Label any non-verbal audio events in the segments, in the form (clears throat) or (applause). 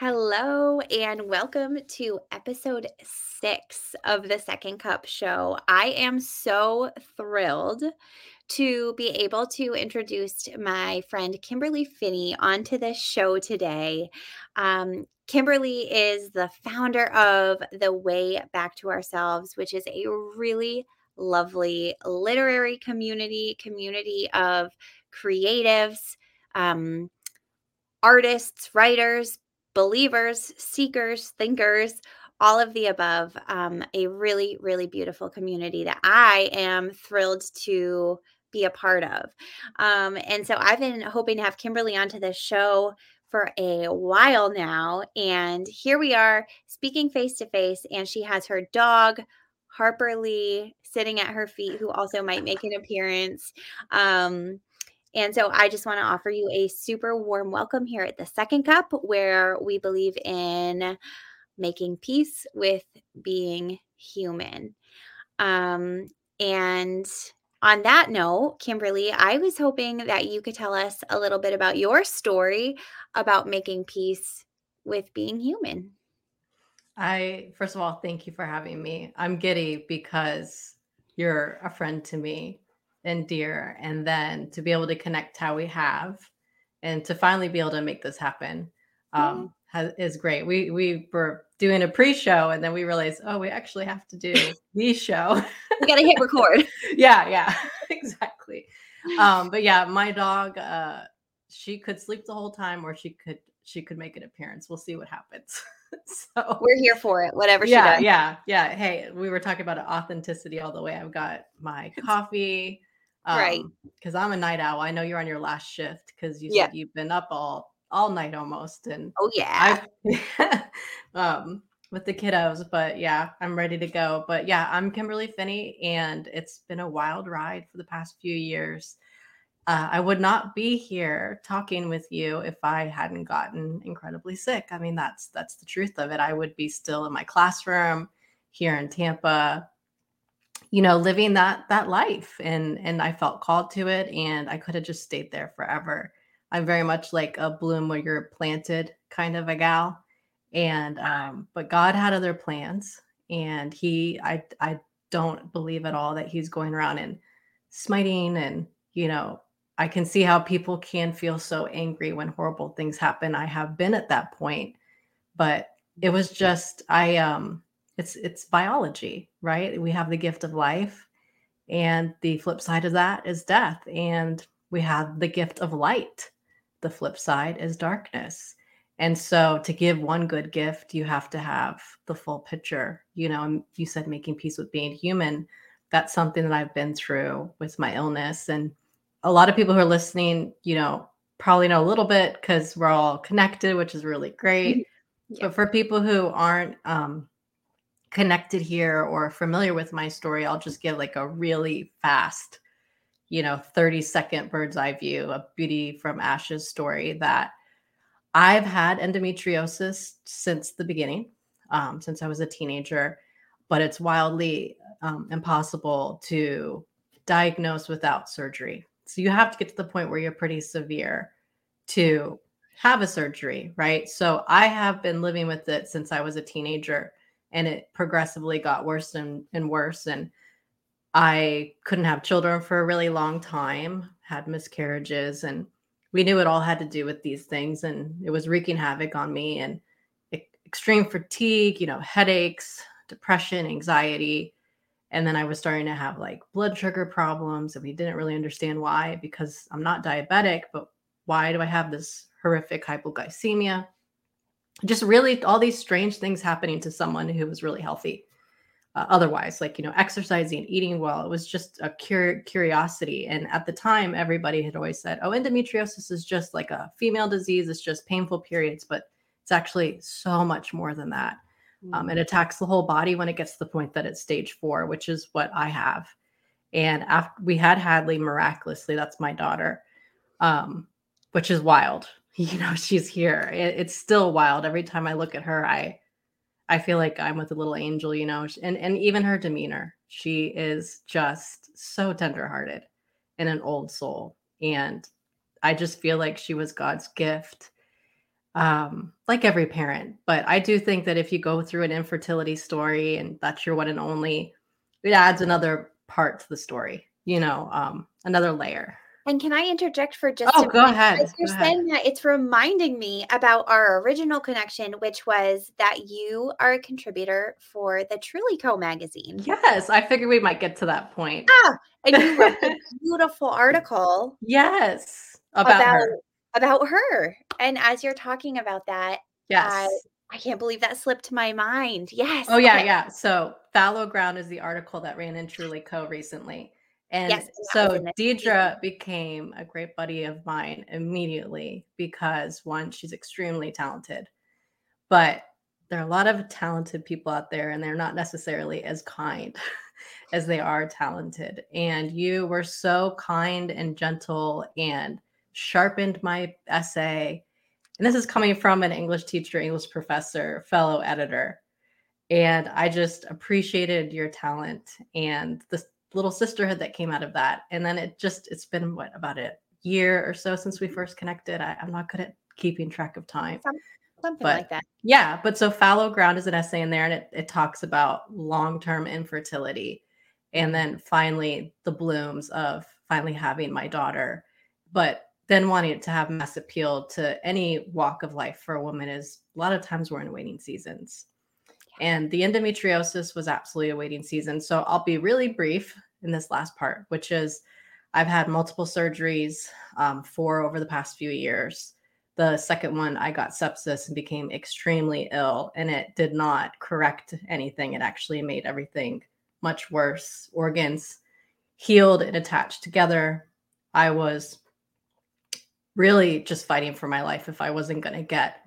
Hello, and welcome to episode six of the Second Cup Show. I am so thrilled to be able to introduce my friend Kimberly Phinney onto this show today. Um, Kimberly is the founder of The Way Back to Ourselves, which is a really lovely literary community, community of creatives. Um, artists, writers, believers, seekers, thinkers, all of the above. Um, a really, really beautiful community that I am thrilled to be a part of. Um, and so I've been hoping to have Kimberly onto this show for a while now. And here we are speaking face to face, and she has her dog, Harper Lee, sitting at her feet, who also might make an appearance. Um, and so I just want to offer you a super warm welcome here at the Second Cup, where we believe in making peace with being human. Um, and on that note, Kimberly, I was hoping that you could tell us a little bit about your story about making peace with being human. I, first of all, thank you for having me. I'm giddy because you're a friend to me and dear and then to be able to connect how we have and to finally be able to make this happen um, has, is great. We we were doing a pre-show and then we realized oh we actually have to do (laughs) the show. We gotta hit record. (laughs) Yeah yeah (laughs) exactly. Um but yeah my dog uh she could sleep the whole time or she could she could make an appearance. We'll see what happens. So we're here for it whatever yeah yeah yeah. Hey we were talking about authenticity all the way. I've got my coffee um, right. Because I'm a night owl. I know you're on your last shift because you yeah. said you've been up all all night almost. And oh yeah. (laughs) um with the kiddos, but yeah, I'm ready to go. But yeah, I'm Kimberly Phinney, and it's been a wild ride for the past few years. Uh, I would not be here talking with you if I hadn't gotten incredibly sick. I mean, that's that's the truth of it. I would be still in my classroom here in Tampa, you know living that that life and and i felt called to it and i could have just stayed there forever. I'm very much like a bloom where you're planted kind of a gal and um but god had other plans and he i i don't believe at all that he's going around and smiting and you know i can see how people can feel so angry when horrible things happen. I have been at that point but it was just i um it's it's biology right? We have the gift of life and the flip side of that is death and we have the gift of light. The flip side is darkness. And so to give one good gift you have to have the full picture you know you said making peace with being human. That's something that i've been through with my illness and a lot of people who are listening you know probably know a little bit because we're all connected which is really great. Mm-hmm. yeah. but for people who aren't um, connected here or familiar with my story, I'll just give like a really fast, you know, 30 second bird's eye view of Beauty from Ashes story that I've had endometriosis since the beginning, um, since I was a teenager, but it's wildly um, impossible to diagnose without surgery. So you have to get to the point where you're pretty severe to have a surgery, right? So I have been living with it since I was a teenager and it progressively got worse and, and worse and i couldn't have children for a really long time had miscarriages and we knew it all had to do with these things and it was wreaking havoc on me and extreme fatigue you know headaches depression anxiety and then i was starting to have like blood sugar problems and we didn't really understand why because i'm not diabetic but why do i have this horrific hypoglycemia just really all these strange things happening to someone who was really healthy uh, otherwise like you know exercising eating well it was just a cur- curiosity and at the time everybody had always said oh endometriosis is just like a female disease it's just painful periods but it's actually so much more than that mm-hmm. um, it mm. attacks the whole body when it gets to the point that it's stage four which is what i have and after we had hadley miraculously that's my daughter um, which is wild you know (laughs) she's here it, it's still wild every time i look at her i i feel like i'm with a little angel you know and and even her demeanor she is just so tenderhearted and an old soul and i just feel like she was god's gift um, like every parent. But I do think that if you go through an infertility story and that's your one and only, it adds another part to the story, you know, um, another layer. And can I interject for just oh, go ahead. As you're go saying ahead. that, it's reminding me about our original connection, which was that you are a contributor for the Truly Co magazine. Yes, I figured we might get to that point. Ah, and you wrote a (laughs) beautiful article. Yes, about, about her. about her. And as you're talking about that, Yes. I, I can't believe that slipped my mind. Yes. oh yeah, okay. yeah. So Fallow Ground is the article that ran in Truly Co recently. And Yes, and that was so Deidre became a great buddy of mine immediately because one, she's extremely talented, but there are a lot of talented people out there and they're not necessarily as kind (laughs) as they are talented. And you were so kind and gentle and sharpened my essay. And this is coming from an English teacher, English professor, fellow editor. And I just appreciated your talent and the little sisterhood that came out of that. And then it just, it's been what, about a year or so since we mm-hmm. first connected. I, I'm not good at keeping track of time. Something But- like that. Yeah, but so fallow ground is an essay in there, and it, it talks about long term infertility, and then finally the blooms of finally having my daughter, but then wanting it to have mass appeal to any walk of life for a woman is a lot of times we're in waiting seasons. And the endometriosis was absolutely a waiting season. So I'll be really brief in this last part, which is I've had multiple surgeries, um, four over the past few years. The second one i got sepsis and became extremely ill and it did not correct anything. It actually made everything much worse. Organs healed and attached together. I was really just fighting for my life if i wasn't going to get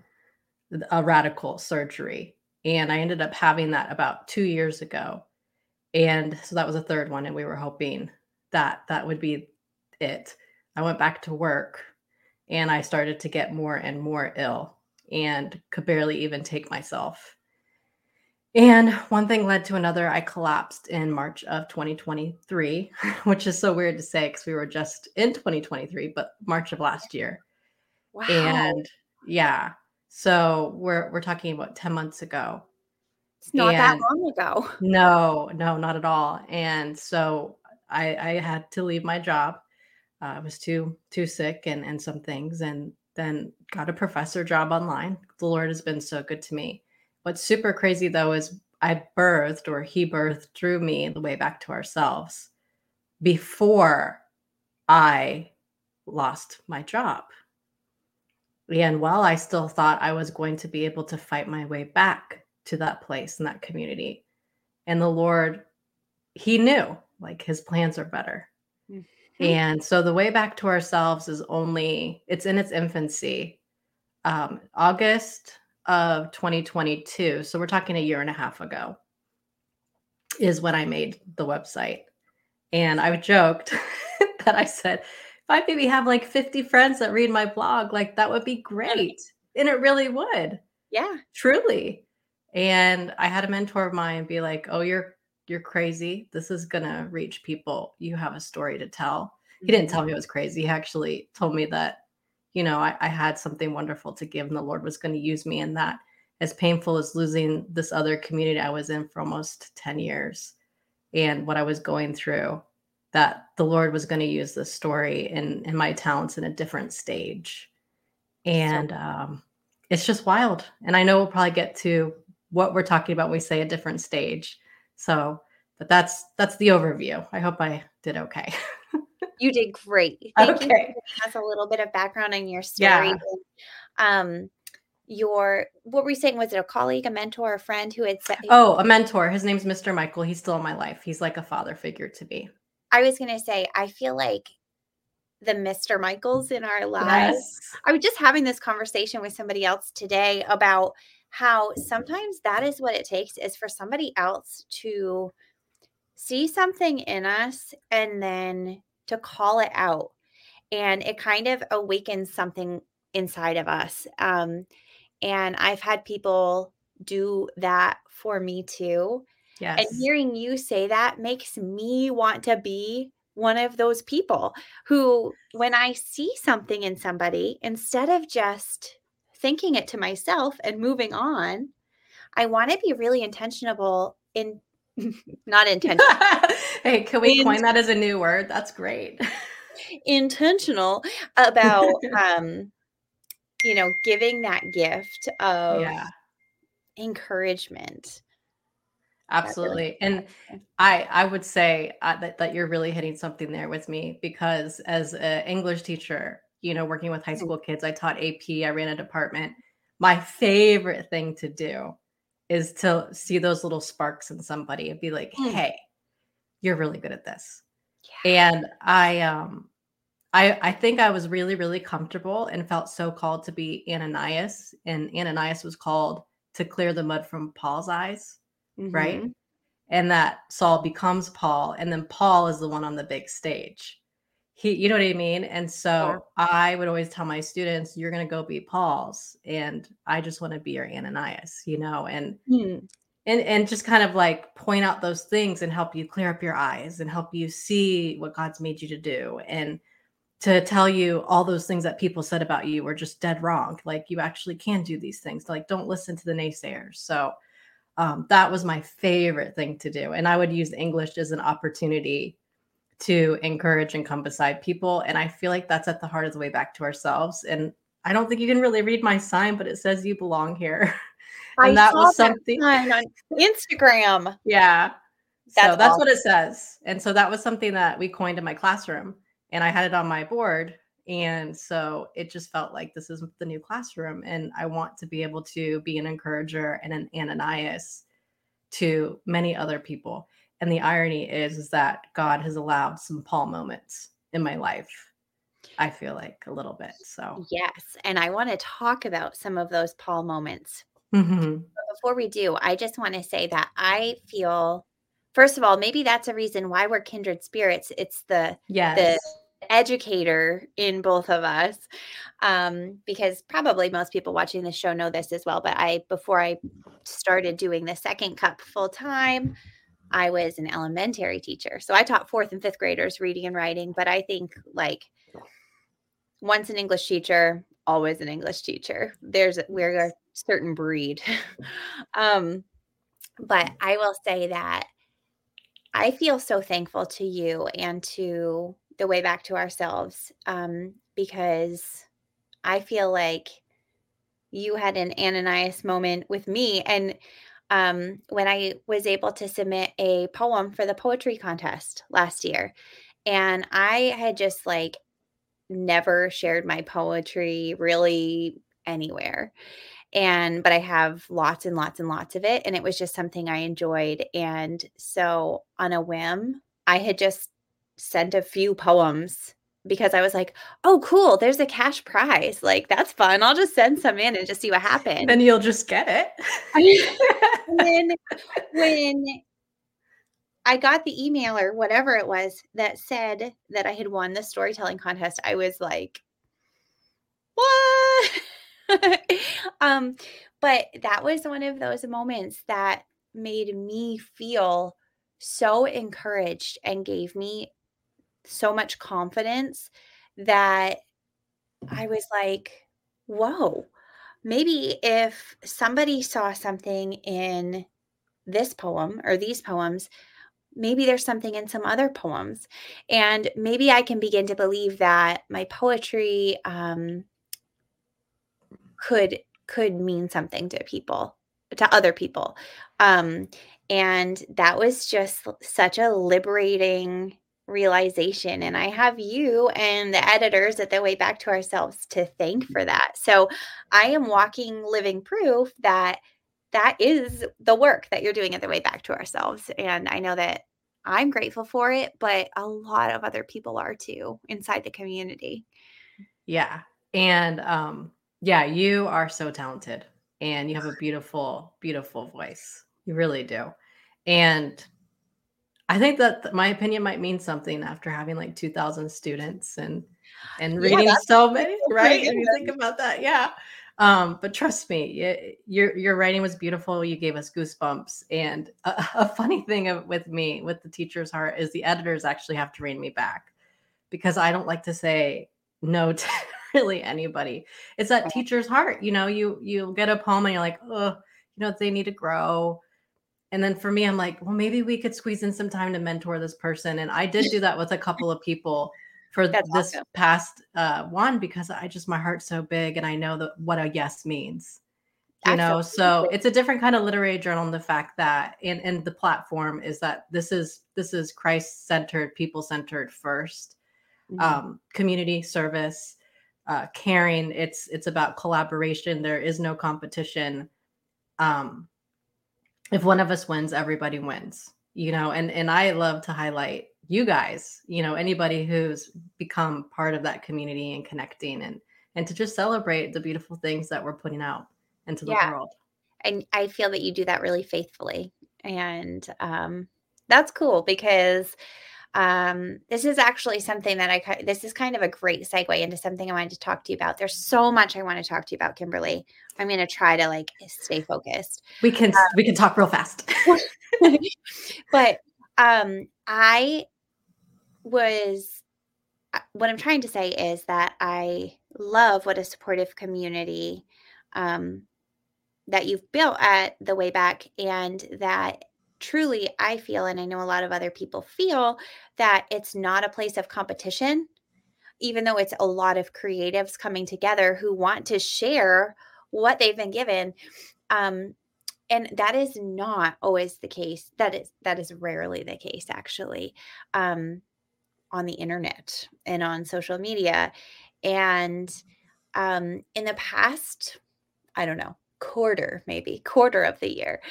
a radical surgery and i ended up having that about two years ago and so that was a third one and we were hoping that that would be it i went back to work and I started to get more and more ill and could barely even take myself. And one thing led to another. I collapsed in March of 2023, (laughs) which is so weird to say because we were just in 2023, but March of last year. Wow. And yeah, so we're we're talking about 10 months ago. it's not that long ago. (laughs) No, no, not at all. And so I, I had to leave my job. Uh, I was too too sick and and some things, and then got a professor job online. The Lord has been so good to me. What's super crazy though is I birthed or He birthed through me the way back to ourselves before I lost my job. And while I still thought I was going to be able to fight my way back to that place and that community, and the Lord, He knew like His plans are better. Mhm. And so the way back to ourselves is only, it's in its infancy. Um, August of 2022. So we're talking a year and a half ago is when I made the website. And I joked (laughs) that I said, I maybe have like 50 friends that read my blog, like that would be great. And it really would. Yeah. truly. And i had a mentor of mine be like oh you're you're crazy. This is gonna reach people. You have a story to tell. He didn't tell mm-hmm. me it was crazy. He actually told me that you know i, I had something wonderful to give and the lord was going to use me in that. As painful as losing this other community i was in for almost 10 years and what i was going through that the lord was going to use this story and, and my talents in a different stage and um, it's just wild and i know we'll probably get to what we're talking about when we say a different stage so but that's that's the overview i hope i did okay (laughs) You did great. Thank you for Okay. giving us a little bit of background on your story. Yeah. Um, your what were you saying? Was it a colleague, a mentor, a friend who had said? oh a mentor his name's mr michael he's still in my life he's like a father figure to me I was going to say, I feel like the Mr. Michaels in our lives. I was just having this conversation with somebody else today about how sometimes that is what it takes is for somebody else to see something in us and then to call it out. And it kind of awakens something inside of us. Um, and I've had people do that for me too. Yes And hearing you say that makes me want to be one of those people who, when I see something in somebody, instead of just thinking it to myself and moving on. I want to be really intentional in (laughs) not intentional. (laughs) hey, can we coin that as a new word? That's great. intentional about um you know, giving that gift (laughs) of Yeah. encouragement. Absolutely. And I I would say uh, that that you're really hitting something there with me because as an English teacher, you know, working with high Mm. school kids, I taught AP, I ran a department. My favorite thing to do is to see those little sparks in somebody and be like, Mm. "Hey, you're really good at this." Yeah. And I um I I think I was really really comfortable and felt so called to be Ananias and Ananias was called to clear the mud from Paul's eyes right? Mhm. And that Saul becomes Paul, and then Paul is the one on the big stage. He, you know what I mean? And so I would always tell my students, you're going to go be Paul's, and I just want to be your Ananias, you know, and Mm. and and just kind of like point out those things and help you clear up your eyes and help you see what God's made you to do and to tell you all those things that people said about you were just dead wrong. Like you actually can do these things. Like don't listen to the naysayers. So um, that was my favorite thing to do. And I would use English as an opportunity to encourage and come beside people. And I feel like that's at the heart of the way back to ourselves. And I don't think you can really read my sign, but it says you belong here. (laughs) I and that saw was something. sign on Instagram. Yeah. so That's that's what it says. And so that was something that we coined in my classroom. And I had it on my board. And so it just felt like this is the new classroom. And I want to be able to be an encourager and an Ananias to many other people. And the irony is, is that God has allowed some Paul moments in my life. I feel like a little bit. So Yes. And I want to talk about some of those Paul moments. Mhm. But before we do, I just want to say that I feel, first of all, maybe that's a reason why we're kindred spirits. It's the yes. Educator in both of us um, because probably most people watching the show know this as well but i before i started doing the second cup full time i was an elementary teacher. So i taught fourth and fifth graders reading and writing but i think like once an english teacher always an english teacher. There's we're a certain breed. (laughs) Um but i will say that i feel so thankful to you and to the way back to ourselves um, because I feel like you had an Ananias moment with me. And um, when I was able to submit a poem for the poetry contest last year, and I had just like never shared my poetry really anywhere. And, but I have lots and lots and lots of it. And it was just something I enjoyed. And so on a whim, I had just sent a few poems because I was like, "Oh, cool! There's a cash prize. Like that's fun. I'll just send some in and just see what happens." Then you'll just get it. (laughs) and then (laughs) when I got the email or whatever it was that said that I had won the storytelling contest, I was like, "What?" (laughs) um, but that was one of those moments that made me feel so encouraged and gave me so much confidence that I was like, whoa, maybe if somebody saw something in this poem or these poems, maybe there's something in some other poems. And maybe I can begin to believe that my poetry um, could could mean something to people to other people um and that was just such a liberating realization and i have you and the editors at the way back to ourselves to thank for that so i am walking living proof that that is the work that you're doing at the way back to ourselves and i know that i'm grateful for it but a lot of other people are too inside the community Yeah. And um yeah, you are so talented and you have a beautiful beautiful voice. You really do. And I think that my opinion might mean something after having like 2000 students and and reading that's so many, right? If you think about that, yeah. Um, but trust me, y- your your writing was beautiful. You gave us goosebumps. And a, (laughs) a funny thing of, with me, with the teacher's heart, is the editors actually have to rein me back because I don't like to say no (laughs) to really anybody. It's that teacher's heart. You know, you you get a poem and you're like, oh, you know, they need to grow. And then for me, I'm like, well, maybe we could squeeze in some time to mentor this person. And I did do that with a couple of people for That's this awesome. past uh, one because I just my heart's so big and I know that what a yes means. You Absolutely. know, so it's a different kind of literary journal. And the fact that and and the platform is that this is this is Christ centered, people centered 1st mm-hmm. um, community service, uh, caring. It's it's about collaboration. There is no competition. Um, if one of us wins, everybody wins. You know, and and I love to highlight you guys, you know, anybody who's become part of that community and connecting and and to just celebrate the beautiful things that we're putting out into the yeah. world. And I feel that you do that really faithfully. And um that's cool because um this is actually something that I this is kind of a great segue into something I wanted to talk to you about. There's so much I want to talk to you about, Kimberly. I'm going to try to like stay focused. We can um, we can talk real fast. (laughs) but um I was uh, what I'm trying to say is that I love what a supportive community um, that you've built at the way back, and that truly I feel, and I know a lot of other people feel, that it's not a place of competition, even though it's a lot of creatives coming together who want to share what they've been given. Um, and that is not always the case. That is that is rarely the case, actually. Um, on the internet and on social media. And um, in the past, I don't know, quarter, maybe quarter of the year,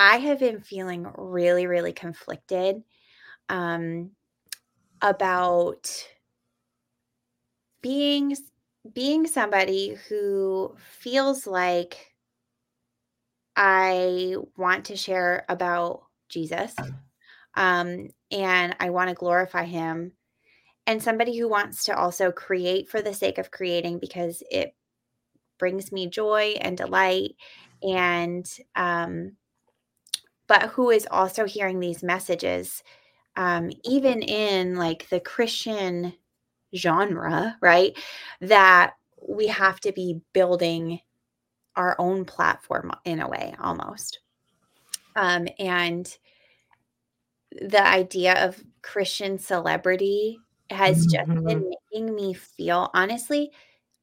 I have been feeling really, really conflicted um, about being being somebody who feels like I want to share about Jesus um, and I want to glorify him and somebody who wants to also create for the sake of creating because it brings me joy and delight and um but who is also hearing these messages um even in like the christian genre right that we have to be building our own platform in a way almost um and the idea of christian celebrity has just mm-hmm. been making me feel honestly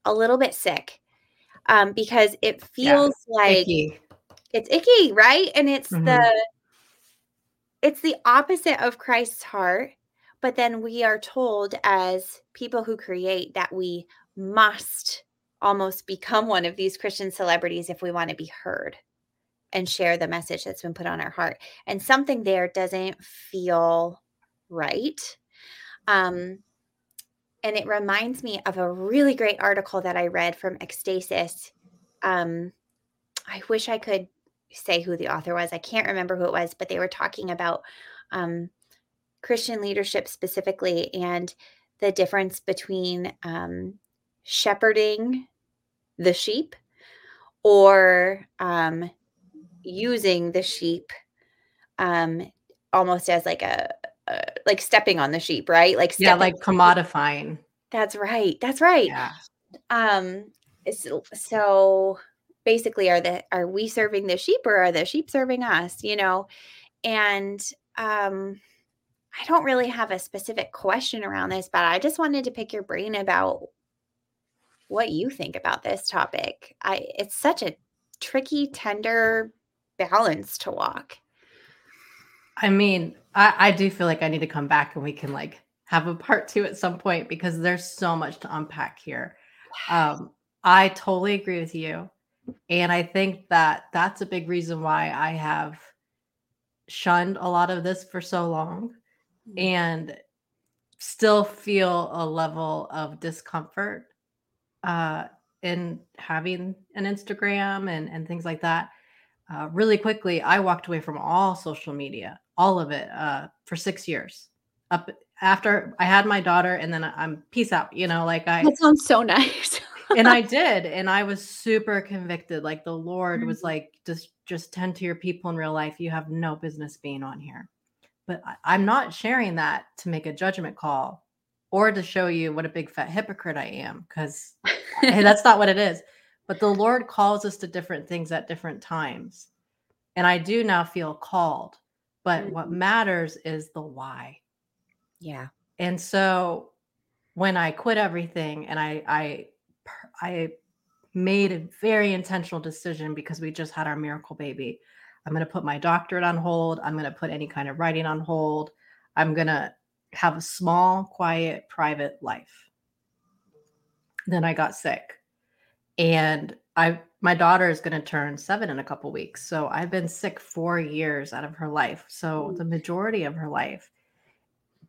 a little bit sick um, because it feels yeah, like icky. It's icky, right? And it's mm-hmm. the it's the opposite of Christ's heart. But then we are told as people who create that we must almost become one of these Christian celebrities if we want to be heard and share the message that's been put on our heart. And something there doesn't feel right. Um, and it reminds me of a really great article that I read from Ekstasis. Um, I wish I could say who the author was. I can't remember who it was, but they were talking about um, Christian leadership specifically and the difference between um, shepherding the sheep or um, using the sheep um, almost as like a, uh, like stepping on the sheep, right? Like yeah, like commodifying. That's right. That's right. Yeah. Um. So, so basically, are the are we serving the sheep or are the sheep serving us? You know, and um, I don't really have a specific question around this, but I just wanted to pick your brain about what you think about this topic. I it's such a tricky, tender balance to walk. I mean, I, I do feel like I need to come back and we can like have a part two at some point because there's so much to unpack here. Um, I totally agree with you. And I think that that's a big reason why I have shunned a lot of this for so long mm-hmm. and still feel a level of discomfort uh, in having an Instagram and, and things like that. Uh, really quickly, I walked away from all social media all of it uh, for six years. Up after I had my daughter, and then I'm peace out. You know, like I. That sounds so (laughs) nice. And I (laughs) did, and I was super convicted. Like the Lord mm-hmm. was like, just just tend to your people in real life. You have no business being on here. But I, I'm not sharing that to make a judgment call or to show you what a big fat hypocrite I am, because hey, that's not what it is. But the Lord calls us to different things at different times. And I do now feel called. But mm-hmm. what matters is the why. Yeah. And so when I quit everything and I I I made a very intentional decision because we just had our miracle baby. I'm going to put my doctorate on hold. I'm going to put any kind of writing on hold. I'm going to have a small, quiet, private life. Then I got sick. And I my daughter is going to turn 7 in a couple weeks. So I've been sick 4 years out of her life. So the mm. majority of her life.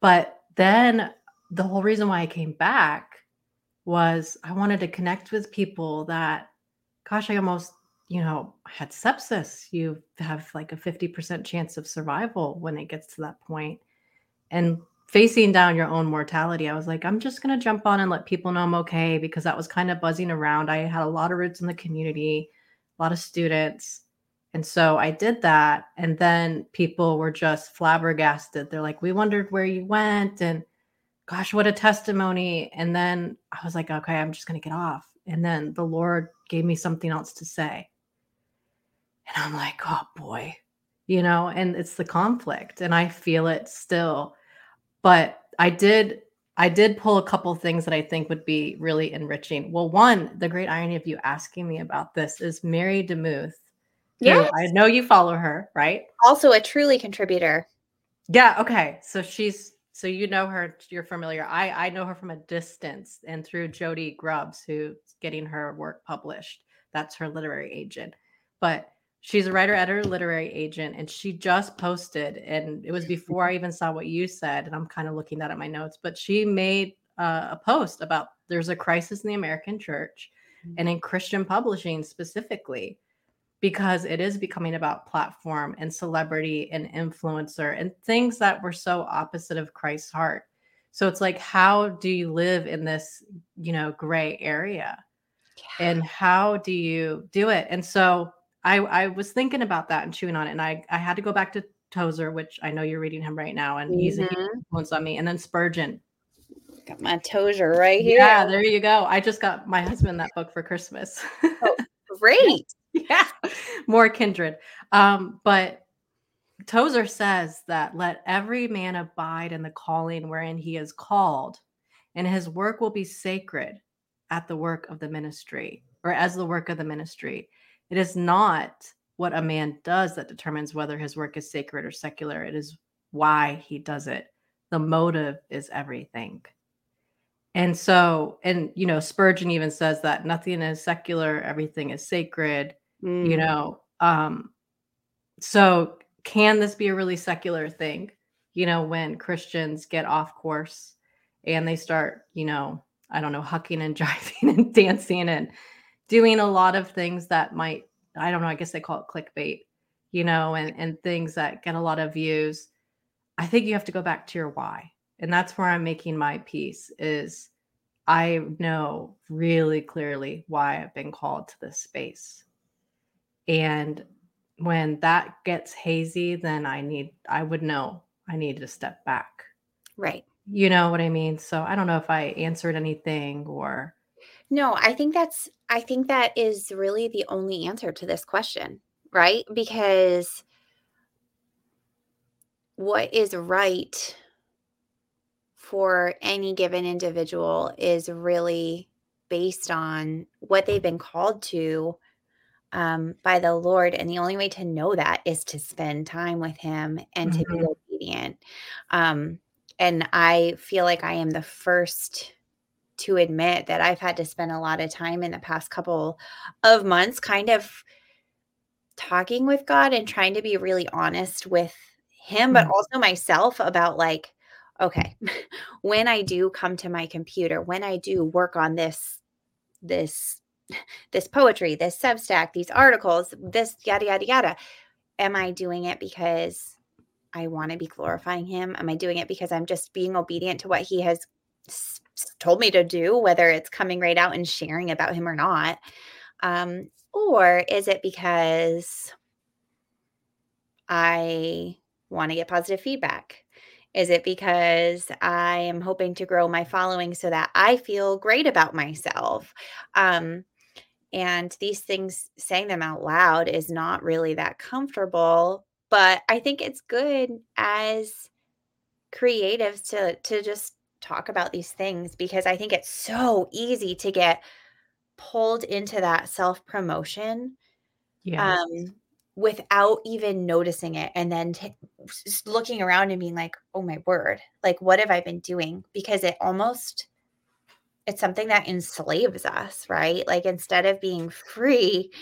But then the whole reason why I came back was I wanted to connect with people that gosh, I almost you know, had sepsis, you have like a 50% chance of survival when it gets to that point. And facing down your own mortality, I was like, I'm just going to jump on and let people know I'm okay because that was kind of buzzing around. I had a lot of roots in the community, a lot of students. And so I did that. And then people were just flabbergasted. They're like, we wondered where you went. And gosh, what a testimony. And then I was like, okay, I'm just going to get off. And then the Lord gave me something else to say. And I'm like, oh boy, you know, and it's the conflict and I feel it still. But I did I did pull a couple things that I think would be really enriching. Well, one, the great irony of you asking me about this is Mary DeMuth. Yeah. I know you follow her, right? Also a truly contributor. Yeah, okay. So she's so you know her, you're familiar. I I know her from a distance and through Jody Grubbs, who's getting her work published. That's her literary agent. But she's a writer editor literary agent and she just posted and it was before i even saw what you said and i'm kind of looking that at my notes but she made uh, a post about there's a crisis in the american church mm-hmm. and in christian publishing specifically because it is becoming about platform and celebrity and influencer and things that were so opposite of christ's heart so it's like how do you live in this you know gray area yeah. and how do you do it and so I I was thinking about that and chewing on it, and I I had to go back to Tozer, which I know you're reading him right now, and mm-hmm. he's a huge mm-hmm. influence on me. And then Spurgeon. Got my Tozer right here. Yeah, there you go. I just got my husband that book for Christmas. oh, (laughs) great. Yeah, more kindred. Um, but Tozer says that let every man abide in the calling wherein he is called, and his work will be sacred at the work of the ministry, or as the work of the ministry. It is not what a man does that determines whether his work is sacred or secular. It is why he does it. The motive is everything. And so, and you know, Spurgeon even says that nothing is secular, everything is sacred, mm. you know. Um, so can this be a really secular thing? You know, when Christians get off course and they start, you know, I don't know, hucking and (laughs) jiving and dancing and doing a lot of things that might I don't know, I guess they call it clickbait, you know, and and things that get a lot of views. I think you have to go back to your why. And that's where I'm making my peace is I know really clearly why I've been called to this space. And when that gets hazy, then I need I would know I need to step back. Right. You know what I mean? So I don't know if I answered anything or no, I think that's I think that is really the only answer to this question, right? Because what is right for any given individual is really based on what they've been called to um, by the Lord. And the only way to know that is to spend time with Him and mm-hmm. to be mm-hmm. obedient. Um, and I feel like I am the first to admit that I've had to spend a lot of time in the past couple of months kind of talking with God and trying to be really honest with him but mm. also myself about like okay (laughs) when I do come to my computer when I do work on this this this poetry this substack these articles this yada yada yada am I doing it because I want to be glorifying him am I doing it because I'm just being obedient to what he has told me to do, whether it's coming right out and sharing about him or not? Um, or is it because I want to get positive feedback? Is it because I am hoping to grow my following so that I feel great about myself? Um, and these things, saying them out loud is not really that comfortable, but I think it's good as creatives to to just talk about these things because I think it's so easy to get pulled into that self-promotion Yes. um without even noticing it and then t- looking around and being like, "Oh my word. Like what have I been doing?" Because it almost it's something that enslaves us, right? Like instead of being free,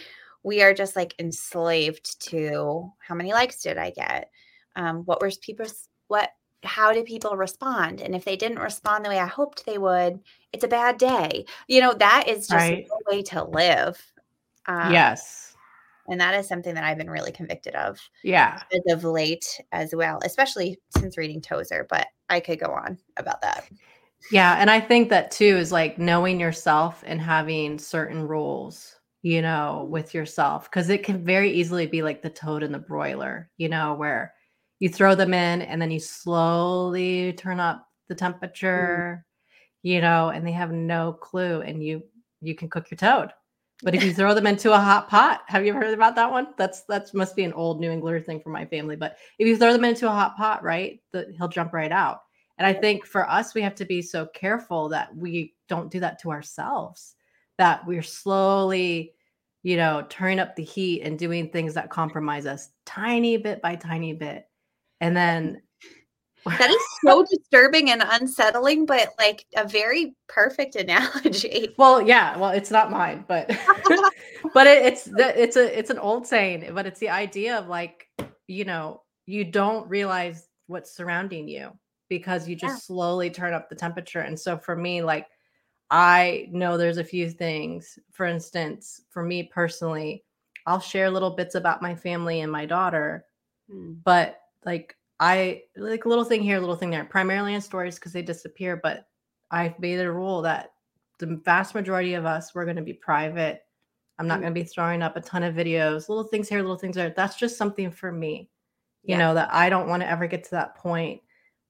we are just like enslaved to how many likes did I get? Um, what were people's what how did people respond? And if they didn't respond the way I hoped they would, it's a bad day. You know, that is just Right. no way to live. Um, Yes. and that is something that I've been really convicted of Yeah. as of late as well, especially since reading Tozer, but I could go on about that. Yeah, and I think that too is like knowing yourself and having certain rules, you know, with yourself because it can very easily be like the toad in the broiler, you know, where you throw them in and then you slowly turn up the mm. temperature, you know, and they have no clue and you you can cook your toad. But if you (laughs) throw them into a hot pot, have you ever heard about that one? That's that's must be an old New Englander thing for my family. But if you throw them into a hot pot, right, the, he'll jump right out. And I think for us, we have to be so careful that we don't do that to ourselves, that we're slowly, you know, turning up the heat and doing things that compromise us tiny bit by tiny bit. And mm. then That is so disturbing and unsettling, but like a very perfect (laughs) analogy. well, yeah, well, it's not mine, but (laughs) but it, it's it's a it's an old saying, but it's the idea of like, you know, you don't realize what's surrounding you because you just Yeah. slowly turn up the temperature. And so for me, like I know there's a few things. For instance, for me personally, I'll share little bits about my family and my daughter, Hmm. but like I like a little thing here, a little thing there, primarily in stories because they disappear. But I've made a rule that the vast majority of us, we're going to be private. I'm not Mm. going to be throwing up a ton of videos, little things here, little things there. That's just something for me, you Yeah. know, that I don't want to ever get to that point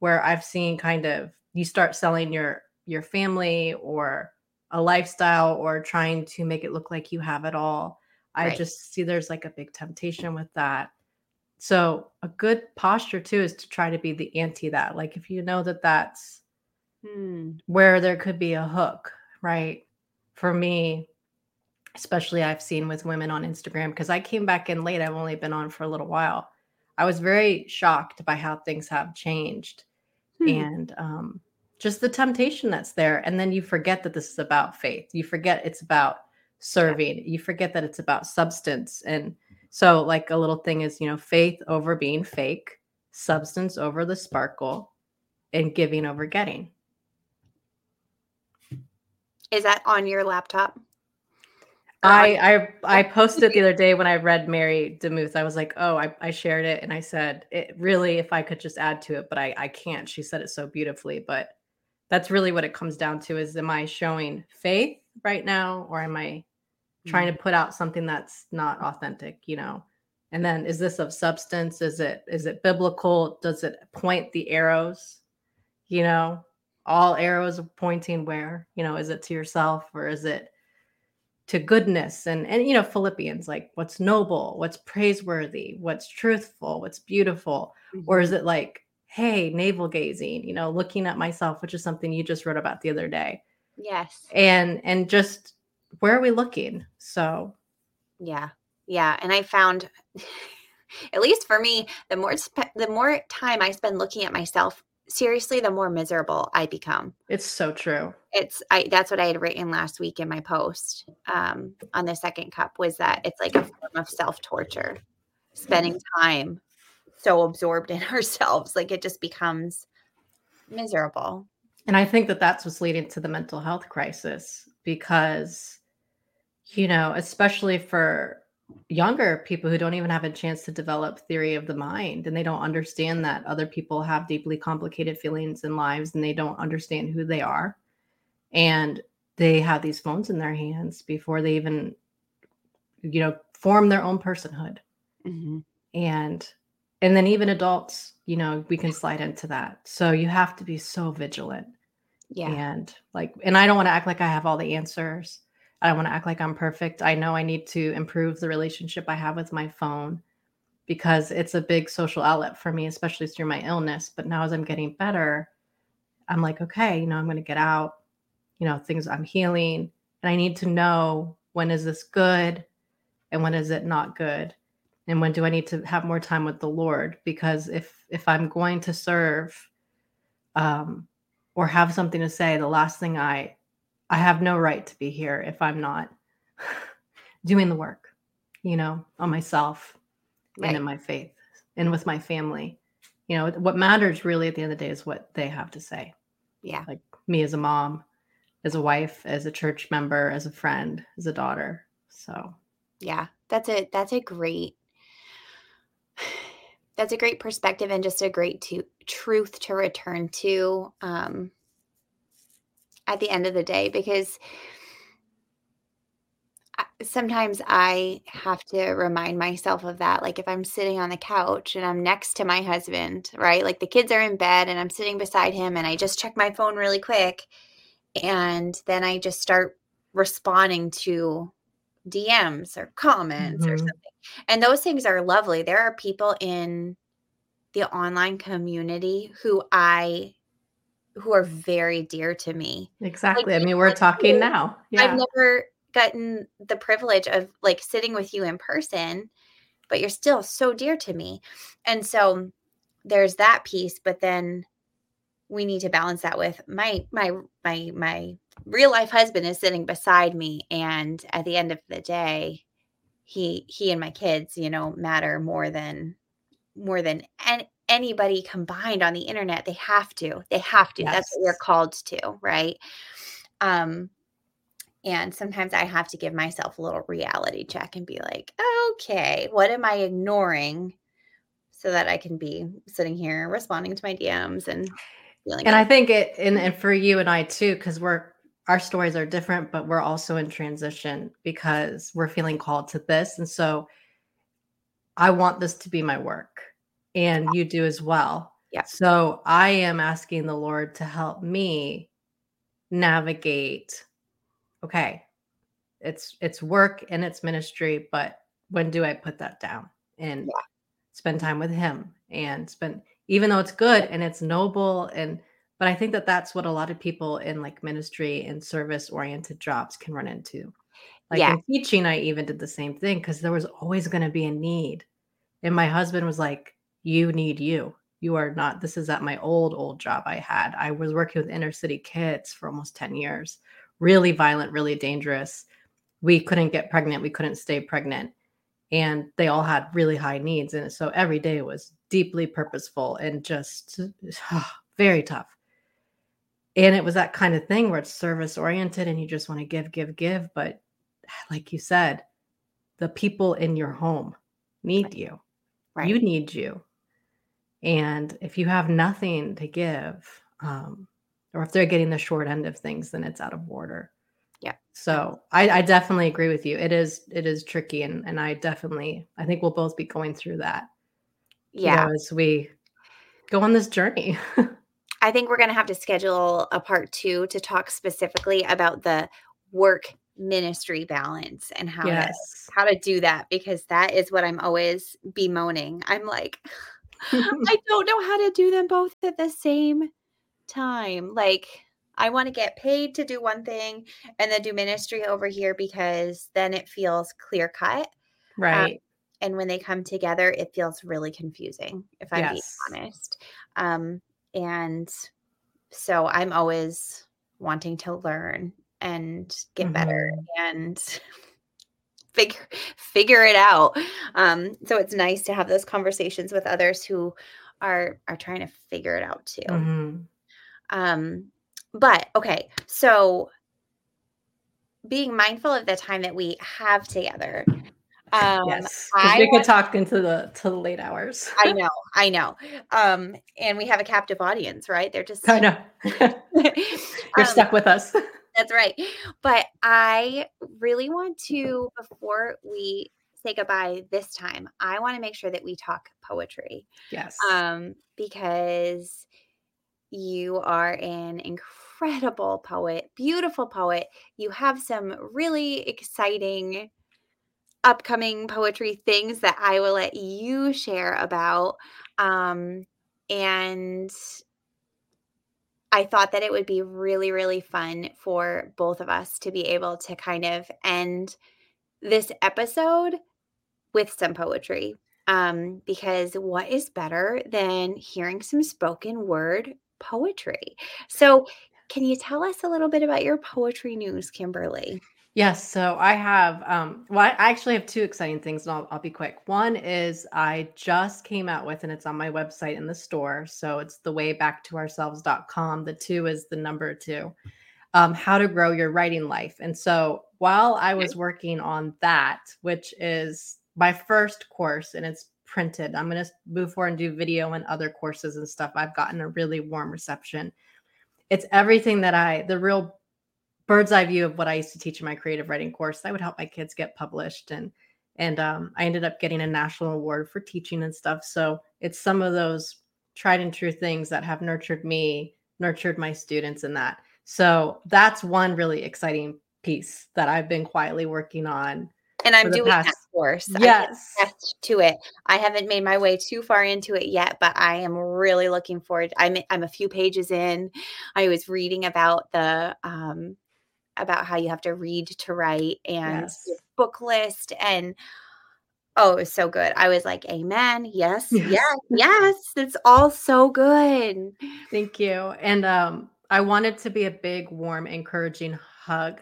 where I've seen kind of you start selling your your family or a lifestyle or trying to make it look like you have it all. I Right. just see there's like a big temptation with that. So, a good posture too is to try to be the anti that. Like if you know that that's Hmm. where there could be a hook, right? For me, especially I've seen with women on Instagram because I came back in late. I've only been on for a little while. I was very shocked by how things have changed Hmm. and um, just the temptation that's there. And then you forget that this is about faith. You forget it's about serving. You forget that it's about substance. And so, like a little thing is, you know, faith over being fake, substance over the sparkle, and giving over getting. Is that on your laptop? I (laughs) I I posted the other day when I read Mary DeMuth. I was like, oh, I, I shared it and I said it really if I could just add to it, but I I can't. She said it so beautifully, but that's really what it comes down to is am I showing faith right now or am I trying to mm-hmm. put out something that's not authentic, you know? And then is this of substance? Is it is it biblical? Does it point the arrows? You know, all arrows pointing where, you know, is it to yourself or is it to goodness and and you know philippians like what's noble what's praiseworthy what's truthful what's beautiful or is Mhm. it like hey navel gazing you know looking at myself which is something you just wrote about the other day Yes. and and just where are we looking so Yeah. Yeah, and I found (laughs) at least for me, the more the more time I spend looking at myself, seriously, the more miserable I become. it's so true It's I that's what I had written last week in my post um on the second cup was that it's like a form of self-torture. Spending time so absorbed in (laughs) ourselves like it just becomes miserable. and i think that that's what's leading to the mental health crisis because you know especially for younger people who don't even have a chance to develop theory of the mind and they don't understand that other people have deeply complicated feelings and lives and they don't understand who they are and they have these phones in their hands before they even you know form their own personhood mm-hmm. and and then even adults, you know, we can slide into that. So you have to be so vigilant. Yeah. And like, and I don't want to act like I have all the answers. I don't want to act like I'm perfect. I know I need to improve the relationship I have with my phone because it's a big social outlet for me, especially through my illness. But now as I'm getting better, I'm like, okay, you know, I'm going to get out, you know, things I'm healing. And I need to know when is this good and when is it not good? And when do I need to have more time with the Lord? Because if if I'm going to serve um or have something to say, the last thing I I have no right to be here if I'm not (sighs) doing the work, you know, on myself right. and in my faith and with my family. You know, what matters really at the end of the day is what they have to say. Yeah. Like me as a mom, as a wife, as a church member, as a friend, as a daughter. So, yeah, that's a that's a great (sighs) that's a great perspective and just a great to, truth to return to um, at the end of the day because sometimes I have to remind myself of that. Like if I'm sitting on the couch and I'm next to my husband, right? Like the kids are in bed and I'm sitting beside him and I just check my phone really quick. And then I just start responding to DMs or comments mm-hmm. or something. And those things are lovely. There are people in the online community who I who are very dear to me. Exactly. Like, I mean, we're talking now. Yeah. I've never gotten the privilege of like sitting with you in person, but you're still so dear to me. And so there's that piece, but then we need to balance that with my my my my real life husband is sitting beside me and at the end of the day he he and my kids you know matter more than more than any, anybody combined on the internet they have to they have to yes. that's what we're called to right? Um and sometimes i have to give myself a little reality check and be like okay what am i ignoring? so that i can be sitting here responding to my dms and feeling and i think it and, and for you and i too because we're our stories are different but we're also in transition because we're feeling called to this and so i want this to be my work and you do as well. Yeah. So I am asking the Lord to help me navigate okay. It's it's work and it's ministry, but when do I put that down and yeah. spend time with him and spend even though it's good and it's noble and but I think that that's what a lot of people in like ministry and service oriented jobs can run into. Like yeah. in teaching, I even did the same thing because there was always going to be a need. And my husband was like, you need you. You are not, this is at my old, old job I had. I was working with inner city kids for almost 10 years, really violent, really dangerous. We couldn't get pregnant, we couldn't stay pregnant. And they all had really high needs. And so every day was deeply purposeful and just oh, (sighs) very tough. And it was that kind of thing where it's service oriented and you just want to give, give, give. But (sighs) like you said, the people in your home need you. Right. You need you. And if you have nothing to give, um, or if they're getting the short end of things, then it's out of order. Yeah. So I, I definitely agree with you. It is it is tricky, and and I definitely I think we'll both be going through that. Yeah. You know, as we go on this journey. (laughs) I think we're going to have to schedule a part two to talk specifically about the work ministry balance and how yes. to, how to do that because that is what I'm always bemoaning. I'm like, (laughs) I don't know how to do them both at the same time. Like, I want to get paid to do one thing and then do ministry over here because then it feels clear cut. Um, right. Um, and when they come together, it feels really confusing, if I'm yes. being honest. Um, and so I'm always wanting to learn and get mm-hmm. better and (laughs) figure figure it out. Um, so it's nice to have those conversations with others who are are trying to figure it out too. Mm-hmm. Um, but okay, so being mindful of the time that we have together. Um, yes, we could talk into the to the late hours. I (laughs) know, I know. Um, and we have a captive audience, right? They're just I know. (laughs) (laughs) You're um, stuck with us. That's right. But I really want to, before we say goodbye this time, I want to make sure that we talk poetry. Yes. Um, because you are an incredible poet, beautiful poet. You have some really exciting upcoming poetry things that I will let you share about. Um, and I thought that it would be really, really fun for both of us to be able to kind of end this episode with some poetry. Um, because what is better than hearing some spoken word poetry? So, can you tell us a little bit about your poetry news, Kimberly? Yes, so I have um well I actually have two exciting things and I'll, I'll be quick. One is I just came out with and it's on my website in the store. So it's the way back to ourselves.com. The two is the number two. Um, how to grow your writing life. And so while I was working on that, which is my first course and it's printed, I'm gonna move forward and do video and other courses and stuff. I've gotten a really warm reception. It's everything that I the real bird's eye view of what I used to teach in my creative writing course. I would help my kids get published and and um, I ended up getting a national award for teaching and stuff. So it's some of those tried and true things that have nurtured me, nurtured my students in that. So that's one really exciting piece that I've been quietly working on. And I'm doing past, that course. Yes. to it. I haven't made my way too far into it yet, but I am really looking forward. I'm I'm a few pages in. I was reading about the um about how you have to read to write and Yes. book list and oh it was so good i was like amen yes Yes. yes (laughs) yes it's all so good Thank you. And um, I want it to be a big, warm, encouraging hug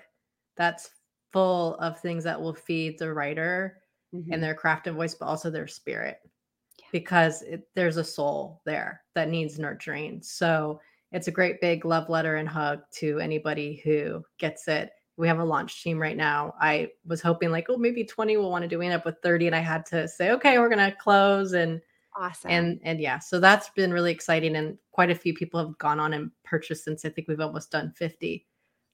that's full of things that will feed the writer Mhm. and their craft and voice, but also their spirit, Yeah. because it, there's a soul there that needs nurturing. So it's a great big love letter and hug to anybody who gets it. We have a launch team right now. I was hoping like, oh, maybe 20 will want to do. We end up with 30, and I had to say, okay, we're gonna close and awesome and and yeah so that's been really exciting and quite a few people have gone on and purchased since i think we've almost done 50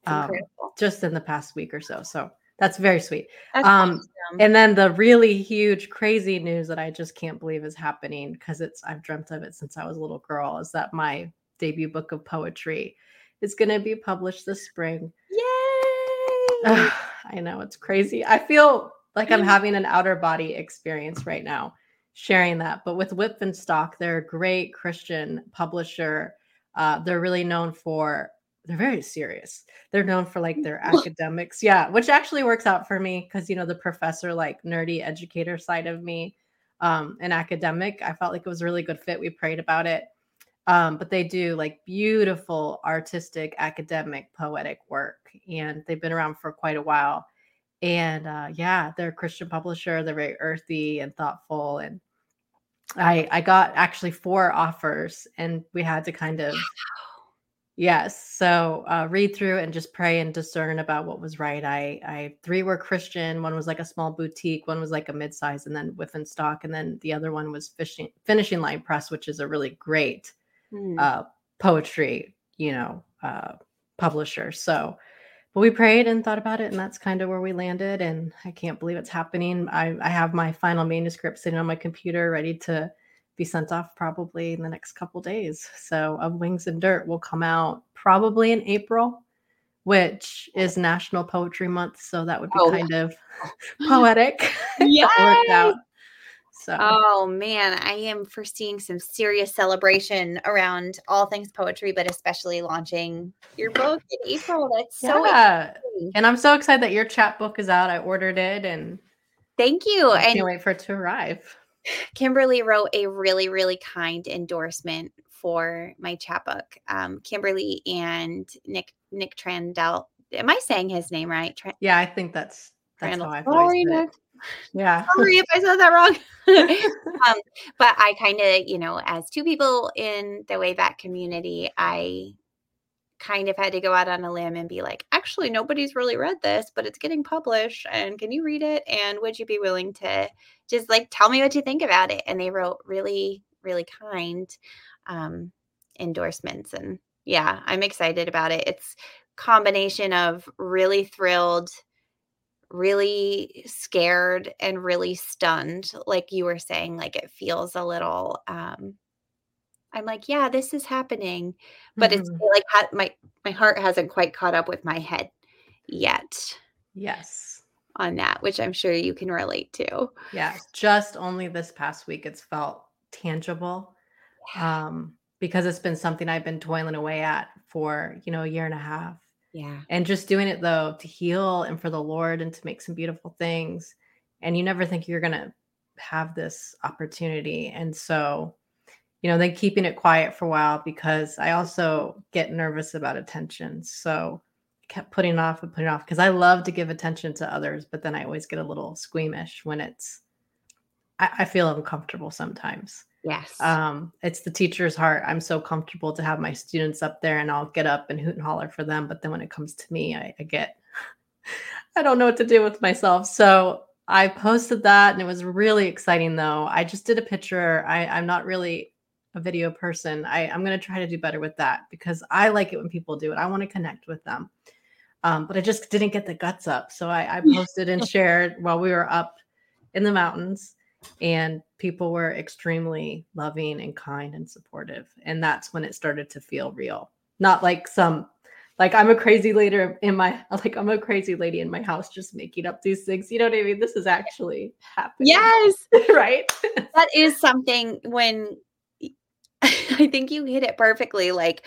um, just in the past week or so so that's very sweet That's um, awesome. and then the really huge crazy news that i just can't believe is happening because it's i've dreamt of it since i was a little girl is that my debut book of poetry is going to be published this spring yay (sighs) I know it's crazy. I feel like I'm (clears throat) having an outer body experience right now sharing that. But with Wipf and Stock, they're a great Christian publisher. Uh, they're really known for they're very serious. They're known for like their (laughs) academics. Yeah, which actually works out for me because you know the professor, like nerdy educator side of me, um, an academic. I felt like it was a really good fit. We prayed about it. Um, but they do like beautiful artistic, academic, poetic work, and they've been around for quite a while. And uh, yeah, they're a Christian publisher. They're very earthy and thoughtful. And I I got actually four offers, and we had to kind of yes. So uh, read through and just pray and discern about what was right. I I three were Christian. One was like a small boutique. One was like a midsize, and then and Stock, and then the other one was fishing finishing line press, which is a really great Hmm. uh, poetry, you know, uh, publisher. So, but we prayed and thought about it, and that's kind of where we landed. And I can't believe it's happening. I, I have my final manuscript sitting on my computer, ready to be sent off probably in the next couple days. So, of Wings and Dirt will come out probably in April, which is National Poetry Month. So that would be Oh. kind of (laughs) poetic. (laughs) Yes. So Oh man, I am foreseeing some serious celebration around all things poetry, but especially launching your book in April. That's so yeah. exciting. And I'm so excited that your chapbook is out. I ordered it and Thank you. I And can't wait for it to arrive. Kimberly wrote a really, really kind endorsement for my chapbook. Um, Kimberly and Nick Nick Trandell. Am I saying his name right? Tran- Yeah, I think that's that's Trandell. how I've Sorry, always said Nick. it. Yeah. Sorry if I said that wrong. (laughs) (laughs) um, but I kind of, you know, as two people in the way Wayback community, I kind of had to go out on a limb and be like, actually, nobody's really read this, but it's getting published. And can you read it? And would you be willing to just like tell me what you think about it? And they wrote really, really kind um, endorsements. And yeah, I'm excited about it. It's combination of really thrilled really scared and really stunned like you were saying like it feels a little um I'm like, yeah, this is happening, but it's Mhm. like ha- my my heart hasn't quite caught up with my head yet Yes. on that, which I'm sure you can relate to. yeah Just only this past week it's felt tangible. Um, because it's been something I've been toiling away at for, you know, a year and a half. Yeah. And just doing it though to heal and for the Lord and to make some beautiful things. And you never think you're gonna have this opportunity. And so, you know, then keeping it quiet for a while because I also get nervous about attention. So kept putting off and putting off because I love to give attention to others, but then I always get a little squeamish when it's I, I feel uncomfortable sometimes. Yes. Um, it's the teacher's heart. I'm so comfortable to have my students up there and I'll get up and hoot and holler for them. But then when it comes to me, I, I get, (laughs) I don't know what to do with myself. So I posted that and it was really exciting though. I just did a picture. I, I'm not really a video person. I, I'm going to try to do better with that because I like it when people do it. I want to connect with them. Um, but I just didn't get the guts up. So I, I (laughs) posted and shared while we were up in the mountains and people were extremely loving and kind and supportive and that's when it started to feel real not like some like i'm a crazy lady in my (laughs) like i'm a crazy lady in my house just making up these things you know what i mean this is actually happening yes. (laughs) right that is something when (laughs) I think you hit it perfectly. Like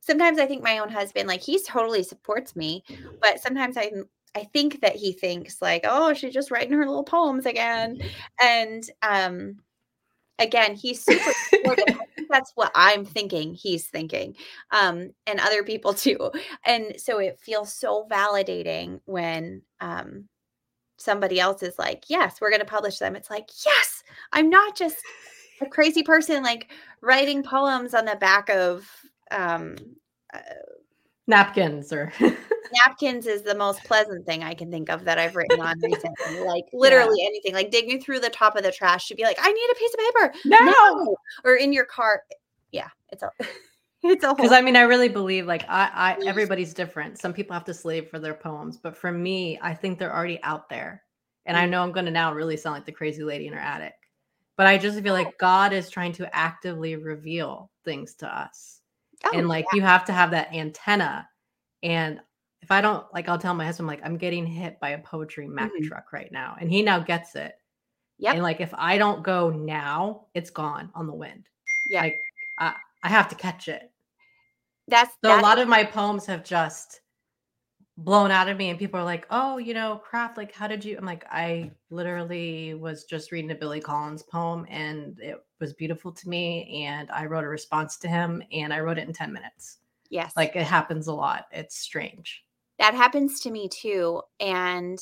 sometimes I think my own husband, like he's totally supports me, but sometimes I I think that he thinks like, oh, she's just writing her little poems again. And um again, he's super (laughs) supportive. I think that's what I'm thinking he's thinking. Um, and other people (laughs) too. And so it feels so validating when um somebody else is like, yes, we're gonna publish them. It's like, yes, I'm not just a crazy person like writing poems on the back of um uh, napkins or (laughs) napkins is the most pleasant thing I can think of that I've written on recently. Like literally anything, like digging through the top of the trash to be like, I need a piece of paper. no Or in your car. Yeah, it's a (laughs) it's a whole because i mean i really believe like i i everybody's different some people have to slave for their poems but for me i think they're already out there and i Mm. know i'm going to now really sound like the crazy lady in her attic but i just feel like god is trying to actively reveal things to us oh, and like you have to have that antenna and if i don't like i'll tell my husband like i'm getting hit by a poetry Mack Mhm. truck right now and he now gets it Yeah. and like if i don't go now it's gone on the wind yeah. like i, I have to catch it that's so that's a lot of my poems have just blown out of me and people are like oh you know craft like how did you i'm like i literally was just reading a billy collins poem and it was beautiful to me and i wrote a response to him and i wrote it in 10 minutes. Yes. like it happens a lot. It's strange. That happens to me too and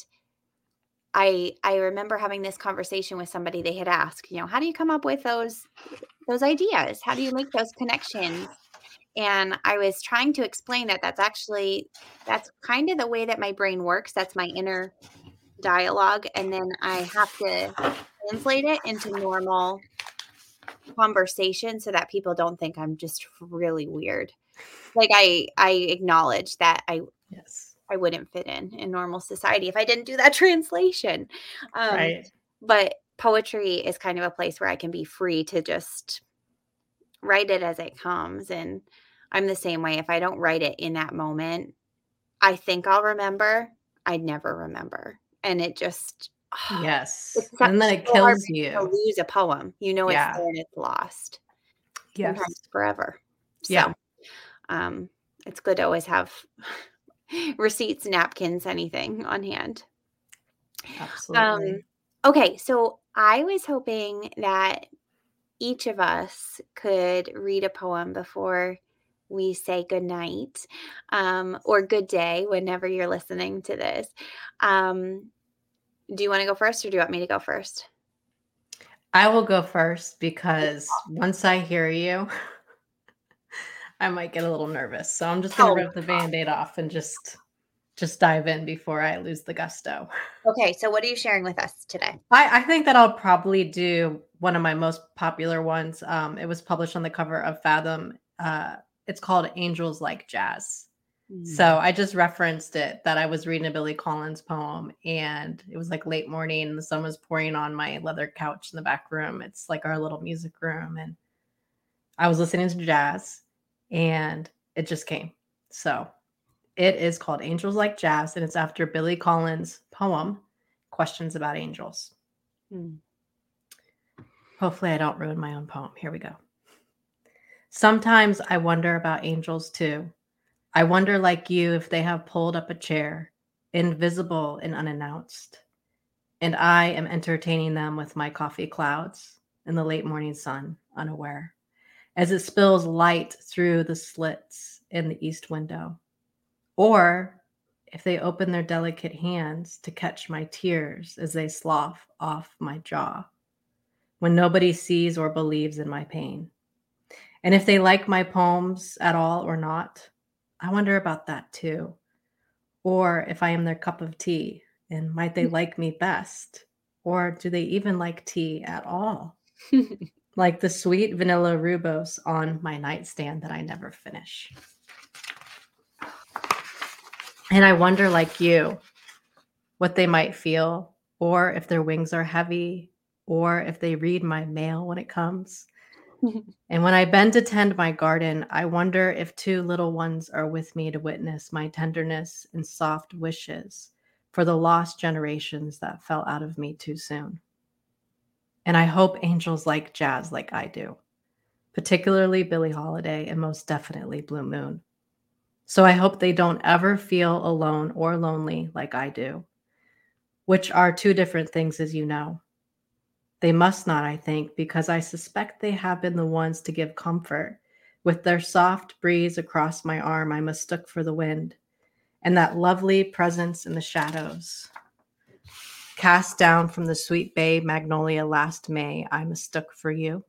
i i remember having this conversation with somebody they had asked you know how do you come up with those those ideas? How do you make those connections and i was trying to explain that that's actually that's kind of the way that my brain works that's my inner dialogue and then i have to translate it into normal conversation so that people don't think i'm just really weird like i i acknowledge that i yes I wouldn't fit in in normal society if I didn't do that (laughs) translation. Um, right But poetry is kind of a place where I can be free to just write it as it comes. And I'm the same way. If I don't write it in that moment, I think I'll remember. I never remember. And it just, yes It's and then it so kills to you lose a poem. You know, it's Yeah. there and it's lost. yes Sometimes forever. So, Yeah. um, it's good to always have (laughs) receipts, napkins, anything on hand. absolutely Um, okay, so I was hoping that each of us could read a poem before we say good night um, or good day whenever you're listening to this. Um, do you want to go first or do you want me to go first? I will go first because once I hear you, (laughs) I might get a little nervous. So I'm just gonna Oh, rip the band-aid off and just just dive in before I lose the gusto. (laughs) Okay, so what are you sharing with us today? I, I think that I'll probably do one of my most popular ones. Um, it was published on the cover of Fathom. Uh, it's called Angels Like Jazz. So I just referenced it that I was reading a Billy Collins poem and it was like late morning and the sun was pouring on my leather couch in the back room. It's like our little music room. And I was listening to jazz and it just came. So it is called Angels Like Jazz and it's after Billy Collins' poem, Questions About Angels. Mm. Hopefully, I don't ruin my own poem. Here we go. Sometimes I wonder about angels too. I wonder, like you, if they have pulled up a chair, invisible and unannounced, and I am entertaining them with my coffee clouds in the late morning sun, unaware, as it spills light through the slits in the east window. Or if they open their delicate hands to catch my tears as they slough off my jaw when nobody sees or believes in my pain. And if they like my poems at all or not, I wonder about that too. Or if I am their cup of tea, and might they mm. like me best? Or do they even like tea at all? (laughs) like the sweet vanilla rooibos on my nightstand that I never finish. And I wonder, like you, what they might feel, or if their wings are heavy, or if they read my mail when it comes. (laughs) and when I bend to tend my garden, I wonder if two little ones are with me to witness my tenderness and soft wishes for the lost generations that fell out of me too soon. And I hope angels like jazz like I do, particularly Billie Holiday and most definitely Blue Moon. So I hope they don't ever feel alone or lonely like I do, which are two different things, as you know. They must not, I think, because I suspect they have been the ones to give comfort. With their soft breeze across my arm, I mistook for the wind, and that lovely presence in the shadows. Cast down from the sweet bay magnolia last May, I mistook for you.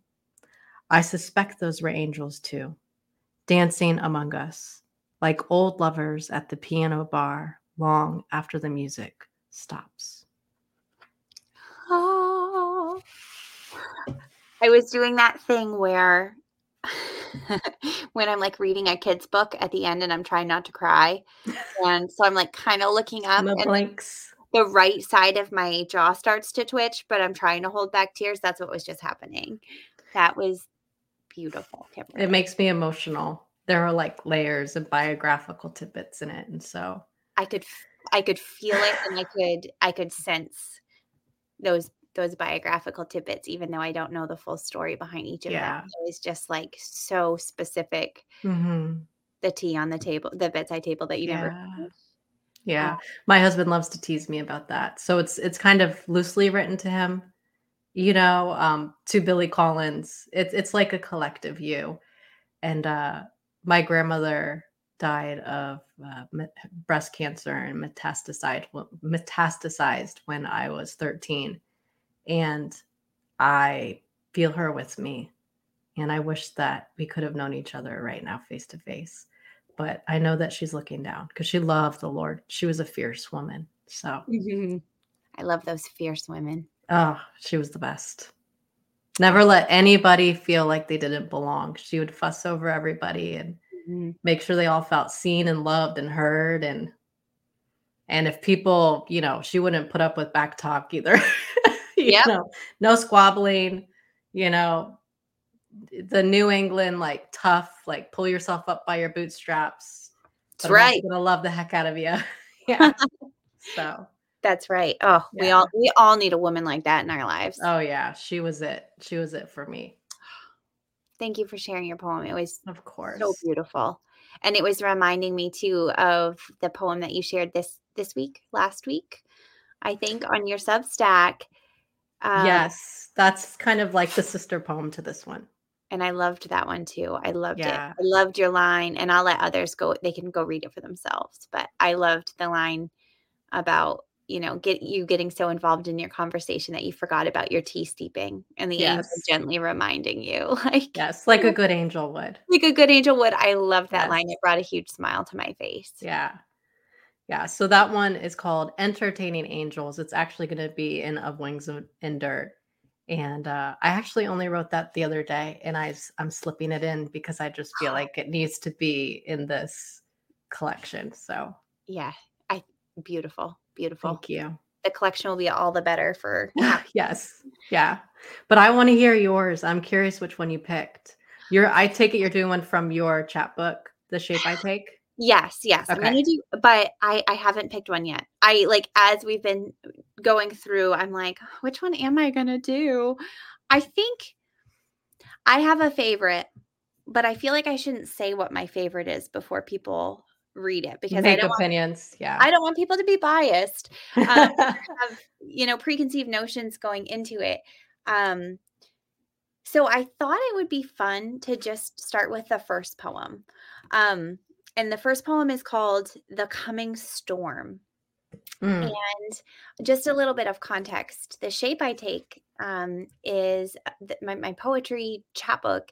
I suspect those were angels too, dancing among us, like old lovers at the piano bar long after the music stops. Oh. I was doing that thing where (laughs) when I'm like reading a kid's book at the end and I'm trying not to cry. And so I'm like kind of looking (laughs) up and blinks. the right side of my jaw starts to twitch, but I'm trying to hold back tears. That's what was just happening. That was beautiful. Kimberly. It makes me emotional. There are like layers of biographical tidbits in it. And so I could I could feel it and I could I could sense those those biographical tidbits even though I don't know the full story behind each of Yeah. them. It was just like so specific Mhm. the tea on the table, the bedside table that you never Yeah. Yeah. My husband loves to tease me about that. So it's it's kind of loosely written to him, you know, um, to Billy Collins. It's it's like a collective you. And uh my grandmother died of uh, breast cancer and metastasized metastasized when I was 13. And I feel her with me. And I wish that we could have known each other right now face to face. But I know that she's looking down because she loved the Lord. She was a fierce woman. So, mm-hmm. I love those fierce women. oh, she was the best. Never let anybody feel like they didn't belong. She would fuss over everybody and mm-hmm. make sure they all felt seen and loved and heard and and if people you know she wouldn't put up with back talk either (laughs) (laughs) Yep. know no squabbling you know the new england like tough like pull yourself up by your bootstraps That's I'm right. gonna love the heck out of you (laughs) yeah so That's right. Oh, we all we all need a woman like that in our lives. oh yeah she was it she was it for me Thank you for sharing your poem. It was of course so beautiful. And it was reminding me too of the poem that you shared this this week, last week, I think, on your Substack. Um, yes that's kind of like the sister poem to this one And I loved that one too. I loved Yeah. it. I loved your line, and I'll let others go. They can go read it for themselves. But I loved the line about you know get you getting so involved in your conversation that you forgot about your tea steeping, and the angel gently reminding you, (laughs) like yes like a (laughs) good angel would like a good angel would. I loved that line. It brought a huge smile to my face. Yeah. Yeah. So that one is called Entertaining Angels. It's actually going to be in Of Wings and Dirt. And uh, I actually only wrote that the other day and I'm slipping it in because I just feel like it needs to be in this collection. So yeah, I beautiful, beautiful. Thank you. The collection will be all the better for (laughs) yes. Yeah. But I want to hear yours. I'm curious which one you picked. You're I take it you're doing one from your chapbook, The Shape I Take. Yes, yes. Okay. I'm gonna do but I I haven't picked one yet. I like as we've been going through, I'm like, which one am I gonna do? I think I have a favorite, but I feel like I shouldn't say what my favorite is before people read it because Make I don't opinions. Want, yeah. I don't want people to be biased. Um, (laughs) have, you know, preconceived notions going into it. Um, so I thought it would be fun to just start with the first poem. Um, and the first poem is called The Coming Storm. Mm. And just a little bit of context the shape I take um, is uh, my, my poetry chapbook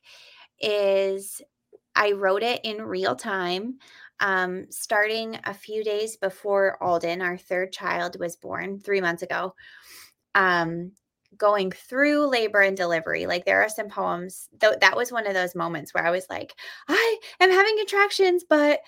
is I wrote it in real time, um, starting a few days before Alden, our third child, was born three months ago. Um, going through labor and delivery. Like there are some poems, though that was one of those moments where I was like, I am having contractions, but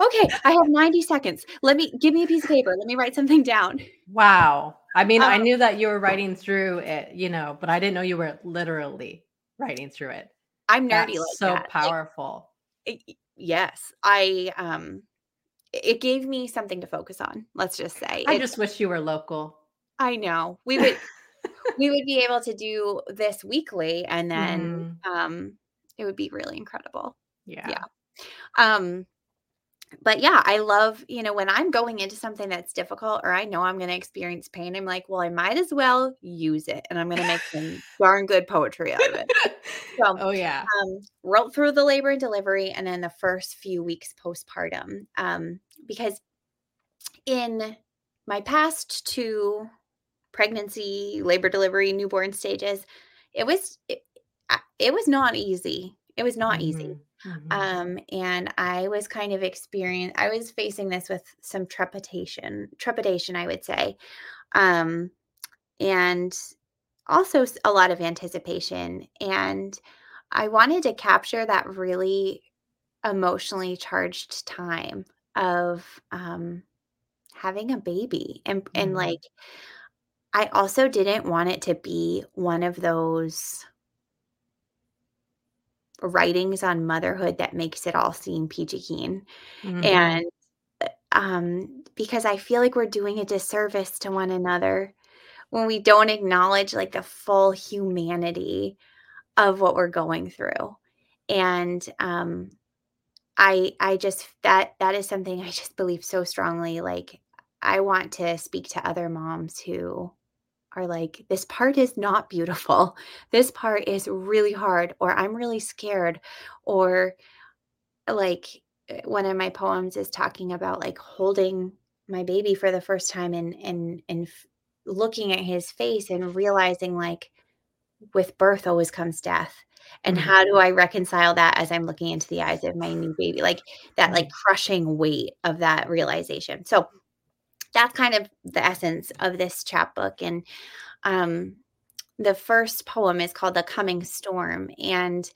okay, I have (laughs) 90 seconds. Let me give me a piece of paper. Let me write something down. Wow. I mean, um, I knew that you were writing through it, you know, but I didn't know you were literally writing through it. I'm nerdy That's like so that. powerful. Like, it, yes, I um it gave me something to focus on. Let's just say. I just wish you were local. I know. We would (laughs) we would be able to do this weekly and then mm. um it would be really incredible. Yeah. Yeah. Um but yeah, I love, you know, when I'm going into something that's difficult or I know I'm going to experience pain, I'm like, well, I might as well use it and I'm going to make some (laughs) darn good poetry out of it. So, oh, yeah. Um, wrote through the labor and delivery and then the first few weeks postpartum. Um, because in my past two pregnancy, labor delivery, newborn stages, it was, it, it was not easy. It was not mm-hmm. easy. Mm-hmm. Um, and I was kind of experience I was facing this with some trepidation, trepidation, I would say. Um, and also a lot of anticipation. And I wanted to capture that really emotionally charged time of um, having a baby. And, mm-hmm. and like, I also didn't want it to be one of those writings on motherhood that makes it all seem peachy keen. Mm-hmm. And um, because I feel like we're doing a disservice to one another when we don't acknowledge like the full humanity of what we're going through. And um, I I just that that is something I just believe so strongly. Like I want to speak to other moms who are like, this part is not beautiful. (laughs) This part is really hard, or I'm really scared, or like eh, one of my poems is talking about like holding my baby for the first time and and and looking at his face and realizing like with birth always comes death and mm-hmm. how do i reconcile that as i'm looking into the eyes of my new baby like that like crushing weight of that realization so that's kind of the essence of this chapbook. And um, the first poem is called The Coming Storm. And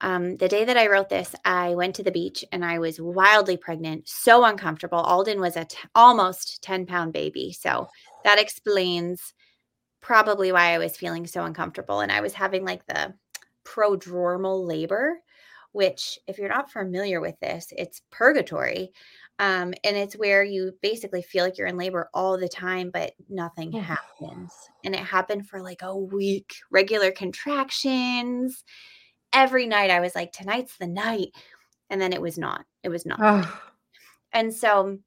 um, the day that I wrote this, I went to the beach and I was wildly pregnant, so uncomfortable. Alden was a t- almost 10 pound baby. So that explains probably why I was feeling so uncomfortable. And I was having like the prodromal labor, which, if you're not familiar with this, it's purgatory. Um, and it's where you basically feel like you're in labor all the time, but nothing yeah. happens. And it happened for like a week, regular contractions. Every night I was like, tonight's the night. And then it was not. It was not. Oh. And so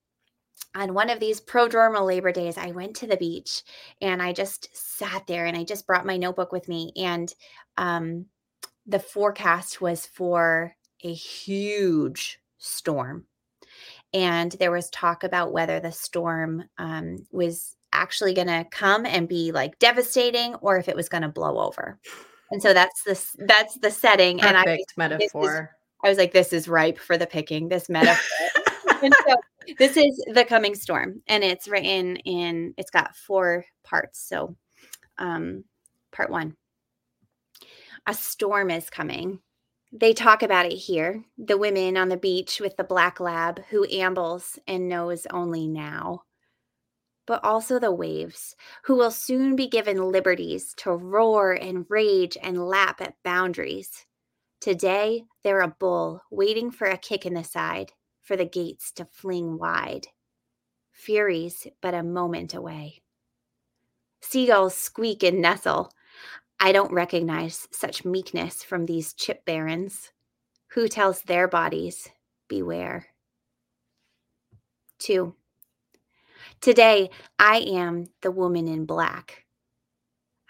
on one of these prodromal labor days, I went to the beach and I just sat there and I just brought my notebook with me. And um, the forecast was for a huge storm and there was talk about whether the storm um, was actually going to come and be like devastating or if it was going to blow over. And so that's this that's the setting Perfect and i metaphor is, i was like this is ripe for the picking this metaphor. And so (laughs) this is the coming storm and it's written in it's got four parts so um part one. A storm is coming They talk about it here the women on the beach with the black lab who ambles and knows only now. But also the waves, who will soon be given liberties to roar and rage and lap at boundaries. Today, they're a bull waiting for a kick in the side, for the gates to fling wide. Furies but a moment away. Seagulls squeak and nestle. I don't recognize such meekness from these chip barons. Who tells their bodies, beware? Two. Today, I am the woman in black.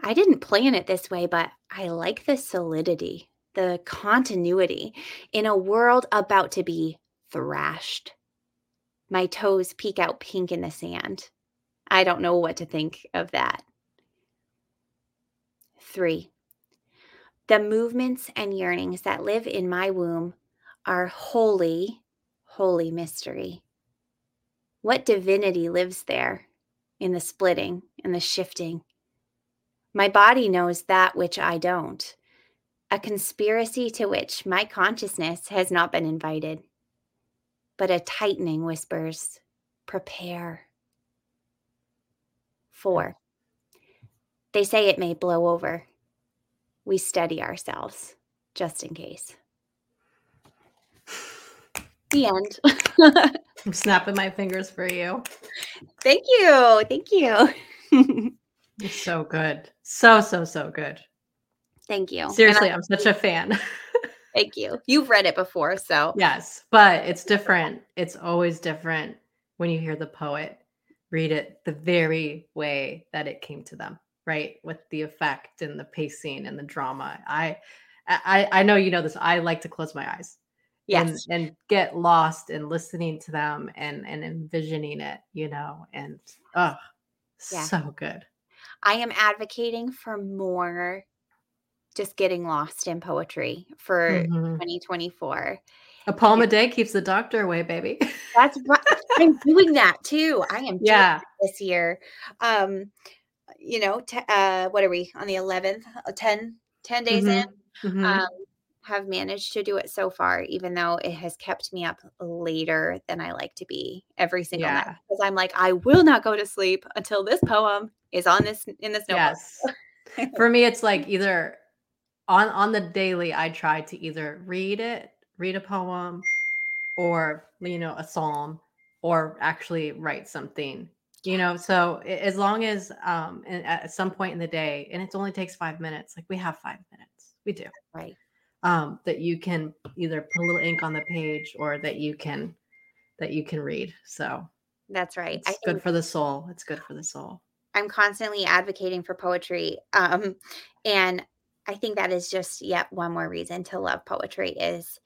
I didn't plan it this way, but I like the solidity, the continuity in a world about to be thrashed. My toes peek out pink in the sand. I don't know what to think of that. Three, the movements and yearnings that live in my womb are holy, holy mystery. What divinity lives there in the splitting and the shifting? My body knows that which I don't, a conspiracy to which my consciousness has not been invited. But a tightening whispers, prepare. Four, they say it may blow over. We steady ourselves just in case. The end. (laughs) I'm snapping my fingers for you. Thank you. Thank you. (laughs) It's so good. So, so, so good. Thank you. Seriously, I, I'm such a fan. (laughs) thank you. You've read it before, so. Yes, but it's different. It's always different when you hear the poet read it the very way that it came to them right with the effect and the pacing and the drama. I i i know you know this i like to close my eyes yes. and, and get lost in listening to them and and envisioning it you know and oh yeah. so good. I am advocating for more just getting lost in poetry for mm-hmm. 2024 a poem a day keeps the doctor away baby. That's right i'm doing that too. I am yeah. this year. Um you know, t- uh, what are we on the 11th, uh, 10, 10 days mm-hmm. in, mm-hmm. Um, have managed to do it so far, even though it has kept me up later than I like to be every single yeah. night. Because I'm like, I will not go to sleep until this poem is on this in this notebook. Yes. For me, it's like either on on the daily, I try to either read it, read a poem, or you know, a psalm, or actually write something you know so as long as um at some point in the day and it only takes five minutes like we have five minutes we do. Right. Um that you can either put a little ink on the page or that you can that you can read so. That's right. It's good for the soul it's good for the soul. I'm constantly advocating for poetry (laughs) um and i think that is just yet one more reason to love poetry is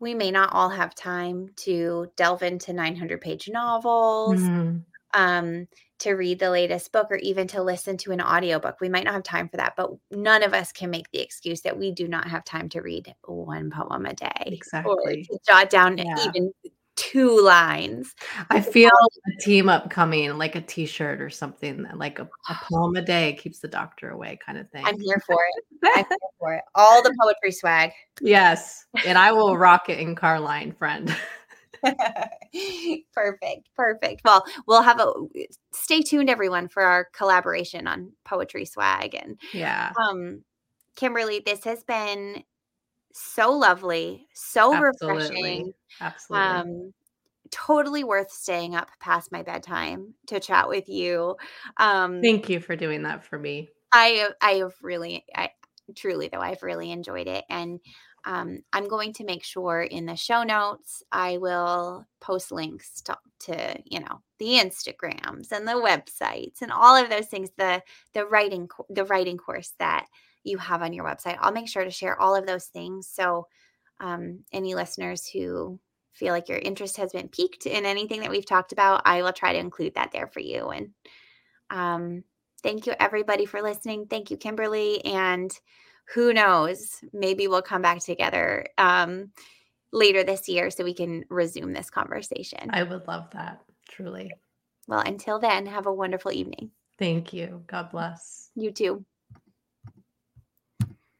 we may not all have time to delve into 900 page novels mm-hmm um, to read the latest book or even to listen to an audiobook. We might not have time for that, but none of us can make the excuse that we do not have time to read one poem a day. Exactly. Or jot down yeah. even two lines. I feel a team up coming, like a t-shirt or something, like a, a, poem a day keeps the doctor away kind of thing. I'm here for it. I'm (laughs) here for it. All the poetry swag. Yes. And I will rock it in Carline, friend. (laughs) (laughs) perfect. Perfect. Well, we'll have a stay tuned everyone for our collaboration on poetry swag and yeah. Um Kimberly, this has been so lovely, so Absolutely. refreshing. Absolutely. Um totally worth staying up past my bedtime to chat with you. Um Thank you for doing that for me. I I have really I truly though I've really enjoyed it and um, I'm going to make sure in the show notes I will post links to, to you know the Instagrams and the websites and all of those things. The the writing the writing course that you have on your website. I'll make sure to share all of those things. So um, any listeners who feel like your interest has been piqued in anything that we've talked about, I will try to include that there for you. And um, thank you everybody for listening. Thank you, Kimberly, and who knows? Maybe we'll come back together um, later this year so we can resume this conversation. I would love that, truly. Well, until then, have a wonderful evening. Thank you. God bless. You too.